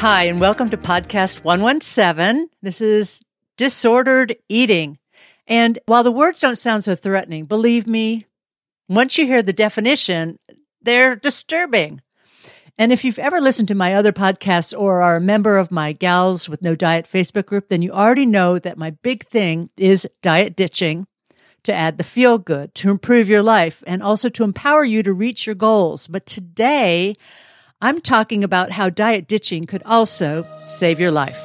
Hi, and welcome to Podcast 117. This is Disordered Eating. And while the words don't sound so threatening, believe me, once you hear the definition, they're disturbing. And if you've ever listened to my other podcasts or are a member of my Gals with No Diet Facebook group, then you already know that my big thing is diet ditching to add the feel good, to improve your life, and also to empower you to reach your goals. But today, I'm talking about how diet ditching could also save your life.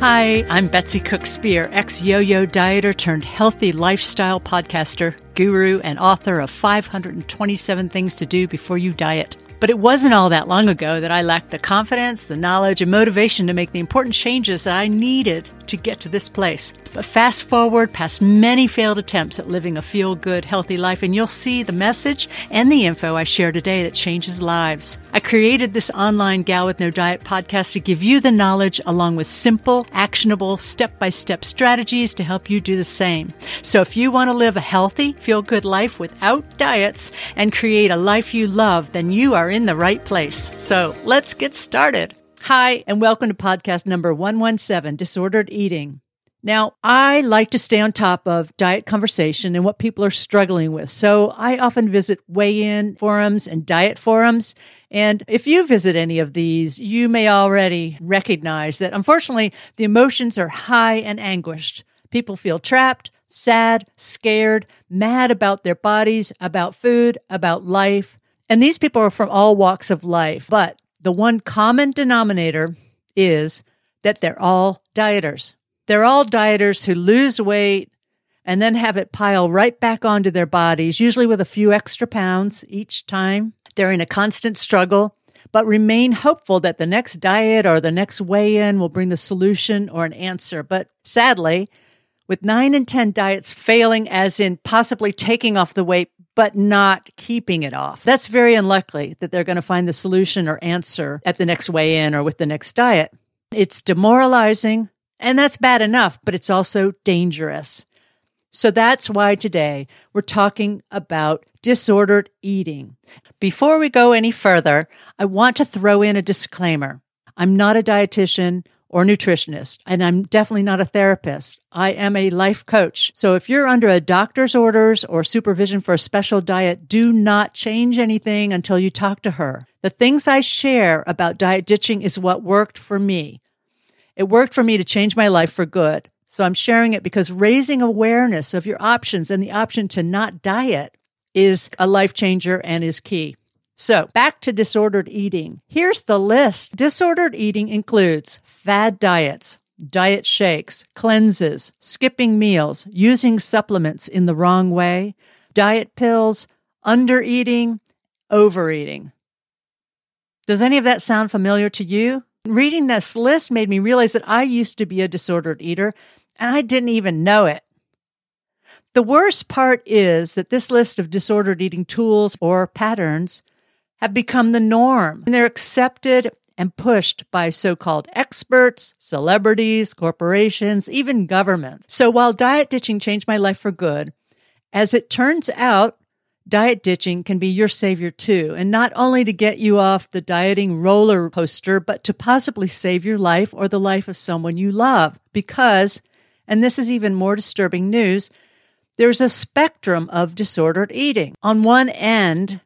Hi, I'm Betsy Cook Spear, ex yo yo dieter turned healthy lifestyle podcaster, guru, and author of 527 Things to Do Before You Diet. But it wasn't all that long ago that I lacked the confidence, the knowledge, and motivation to make the important changes that I needed to get to this place. But fast forward past many failed attempts at living a feel good, healthy life, and you'll see the message and the info I share today that changes lives. I created this online Gal with No Diet podcast to give you the knowledge along with simple, actionable, step by step strategies to help you do the same. So if you want to live a healthy, feel good life without diets and create a life you love, then you are in the right place. So let's get started. Hi, and welcome to podcast number 117 Disordered Eating. Now, I like to stay on top of diet conversation and what people are struggling with. So I often visit weigh in forums and diet forums. And if you visit any of these, you may already recognize that unfortunately the emotions are high and anguished. People feel trapped, sad, scared, mad about their bodies, about food, about life. And these people are from all walks of life. But the one common denominator is that they're all dieters. They're all dieters who lose weight and then have it pile right back onto their bodies, usually with a few extra pounds each time. They're in a constant struggle, but remain hopeful that the next diet or the next weigh in will bring the solution or an answer. But sadly, with nine in 10 diets failing, as in possibly taking off the weight but not keeping it off. That's very unlikely that they're going to find the solution or answer at the next weigh in or with the next diet. It's demoralizing, and that's bad enough, but it's also dangerous. So that's why today we're talking about disordered eating. Before we go any further, I want to throw in a disclaimer. I'm not a dietitian or nutritionist, and I'm definitely not a therapist. I am a life coach. So if you're under a doctor's orders or supervision for a special diet, do not change anything until you talk to her. The things I share about diet ditching is what worked for me. It worked for me to change my life for good. So I'm sharing it because raising awareness of your options and the option to not diet is a life changer and is key. So back to disordered eating. Here's the list. Disordered eating includes fad diets, diet shakes, cleanses, skipping meals, using supplements in the wrong way, diet pills, undereating, overeating. Does any of that sound familiar to you? Reading this list made me realize that I used to be a disordered eater and I didn't even know it. The worst part is that this list of disordered eating tools or patterns have become the norm. And they're accepted and pushed by so called experts, celebrities, corporations, even governments. So while diet ditching changed my life for good, as it turns out, diet ditching can be your savior too. And not only to get you off the dieting roller coaster, but to possibly save your life or the life of someone you love. Because, and this is even more disturbing news, there's a spectrum of disordered eating. On one end,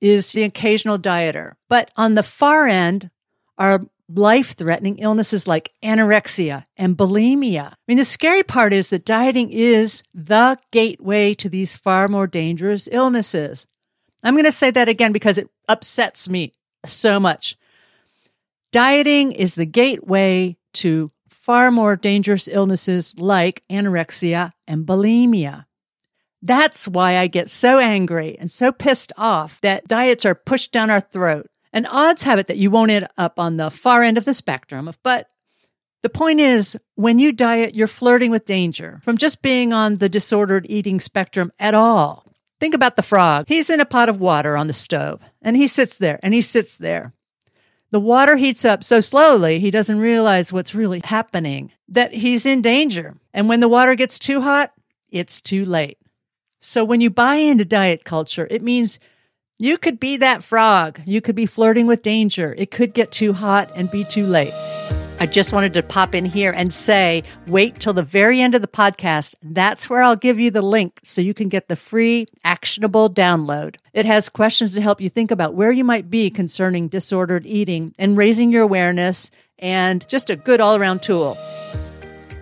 is the occasional dieter. But on the far end are life threatening illnesses like anorexia and bulimia. I mean, the scary part is that dieting is the gateway to these far more dangerous illnesses. I'm going to say that again because it upsets me so much. Dieting is the gateway to far more dangerous illnesses like anorexia and bulimia. That's why I get so angry and so pissed off that diets are pushed down our throat. And odds have it that you won't end up on the far end of the spectrum, but the point is, when you diet, you're flirting with danger from just being on the disordered eating spectrum at all. Think about the frog. He's in a pot of water on the stove and he sits there and he sits there. The water heats up so slowly, he doesn't realize what's really happening, that he's in danger. And when the water gets too hot, it's too late. So when you buy into diet culture, it means You could be that frog. You could be flirting with danger. It could get too hot and be too late. I just wanted to pop in here and say, wait till the very end of the podcast. That's where I'll give you the link so you can get the free actionable download. It has questions to help you think about where you might be concerning disordered eating and raising your awareness and just a good all around tool.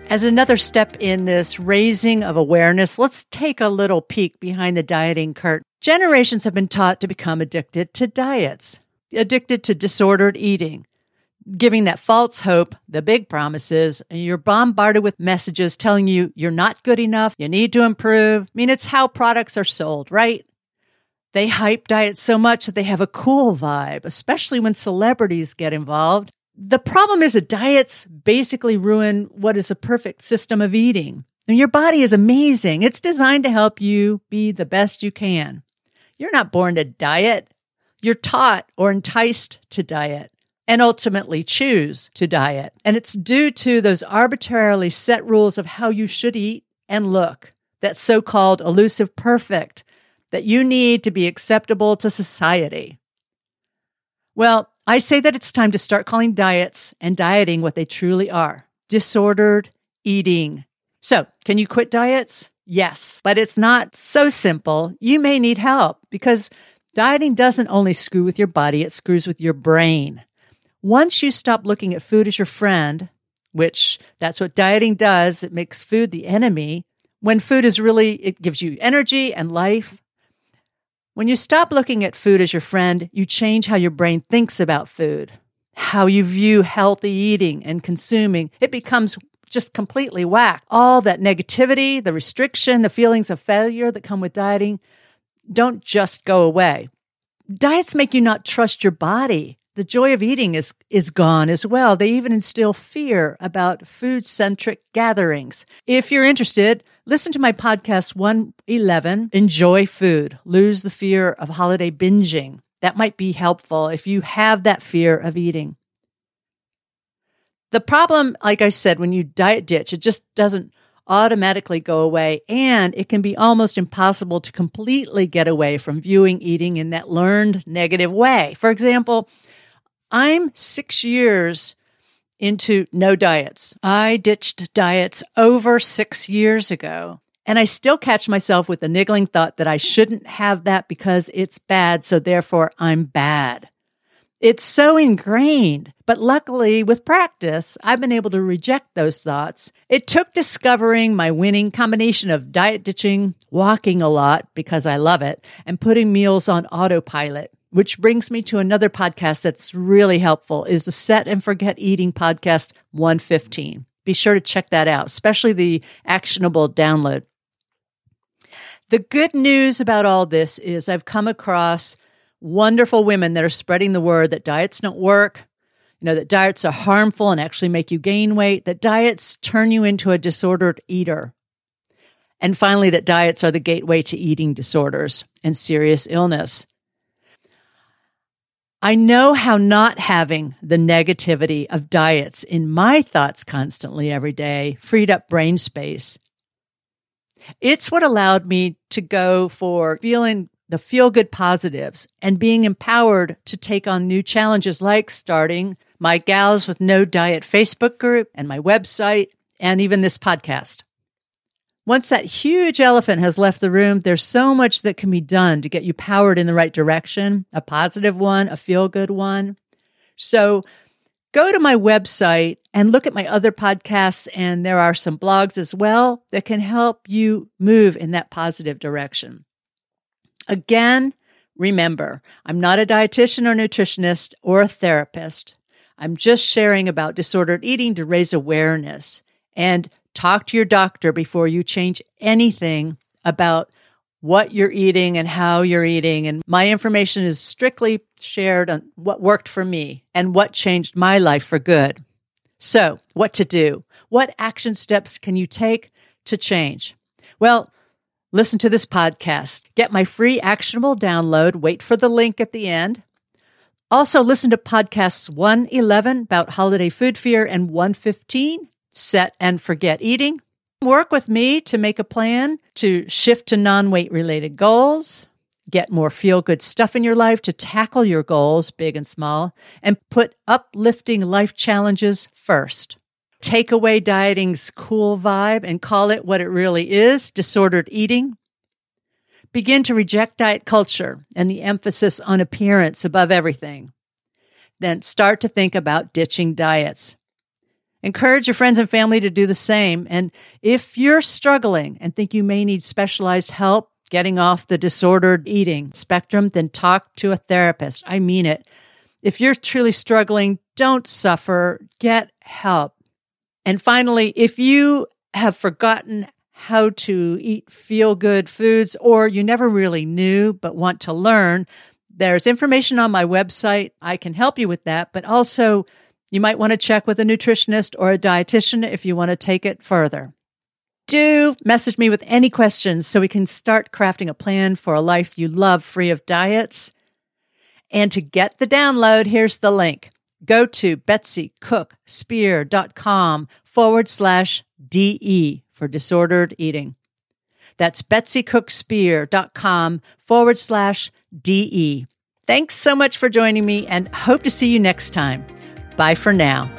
As another step in this raising of awareness, let's take a little peek behind the dieting curtain. Generations have been taught to become addicted to diets, addicted to disordered eating, giving that false hope, the big promises, and you're bombarded with messages telling you you're not good enough, you need to improve. I mean, it's how products are sold, right? They hype diets so much that they have a cool vibe, especially when celebrities get involved. The problem is that diets basically ruin what is a perfect system of eating. And your body is amazing. It's designed to help you be the best you can. You're not born to diet. You're taught or enticed to diet and ultimately choose to diet. And it's due to those arbitrarily set rules of how you should eat and look, that so called elusive perfect that you need to be acceptable to society. Well, I say that it's time to start calling diets and dieting what they truly are disordered eating. So, can you quit diets? Yes, but it's not so simple. You may need help because dieting doesn't only screw with your body, it screws with your brain. Once you stop looking at food as your friend, which that's what dieting does, it makes food the enemy. When food is really, it gives you energy and life. When you stop looking at food as your friend, you change how your brain thinks about food, how you view healthy eating and consuming. It becomes just completely whacked. All that negativity, the restriction, the feelings of failure that come with dieting don't just go away. Diets make you not trust your body. The joy of eating is, is gone as well. They even instill fear about food centric gatherings. If you're interested, listen to my podcast 111 Enjoy Food, Lose the Fear of Holiday Binging. That might be helpful if you have that fear of eating. The problem, like I said, when you diet ditch, it just doesn't automatically go away. And it can be almost impossible to completely get away from viewing eating in that learned negative way. For example, I'm six years into no diets. I ditched diets over six years ago. And I still catch myself with the niggling thought that I shouldn't have that because it's bad, so therefore I'm bad. It's so ingrained. But luckily, with practice, I've been able to reject those thoughts. It took discovering my winning combination of diet ditching, walking a lot because I love it, and putting meals on autopilot. Which brings me to another podcast that's really helpful is the Set and Forget Eating podcast 115. Be sure to check that out, especially the actionable download. The good news about all this is I've come across wonderful women that are spreading the word that diets don't work, you know, that diets are harmful and actually make you gain weight, that diets turn you into a disordered eater. And finally, that diets are the gateway to eating disorders and serious illness. I know how not having the negativity of diets in my thoughts constantly every day freed up brain space. It's what allowed me to go for feeling the feel good positives and being empowered to take on new challenges like starting my Gals with No Diet Facebook group and my website and even this podcast. Once that huge elephant has left the room, there's so much that can be done to get you powered in the right direction, a positive one, a feel good one. So go to my website and look at my other podcasts, and there are some blogs as well that can help you move in that positive direction. Again, remember, I'm not a dietitian or nutritionist or a therapist. I'm just sharing about disordered eating to raise awareness and talk to your doctor before you change anything about what you're eating and how you're eating. And my information is strictly shared on what worked for me and what changed my life for good. So, what to do? What action steps can you take to change? Well, Listen to this podcast. Get my free actionable download. Wait for the link at the end. Also, listen to podcasts 111 about holiday food fear and 115 set and forget eating. Work with me to make a plan to shift to non weight related goals. get more feel good stuff in your life to tackle your goals, big and small, and put uplifting life challenges first. Take away dieting's cool vibe and call it what it really is disordered eating. Begin to reject diet culture and the emphasis on appearance above everything. Then start to think about ditching diets. Encourage your friends and family to do the same. And if you're struggling and think you may need specialized help getting off the disordered eating spectrum, then talk to a therapist. I mean it. If you're truly struggling, don't suffer. Get help. And finally, if you have forgotten how to eat feel good foods or you never really knew but want to learn, there's information on my website. I can help you with that, but also you might want to check with a nutritionist or a dietitian if you want to take it further. Do message me with any questions so we can start crafting a plan for a life you love free of diets. And to get the download, here's the link. Go to betsykookspear.com forward slash DE for disordered eating. That's betsykookspear.com forward slash DE. Thanks so much for joining me and hope to see you next time. Bye for now.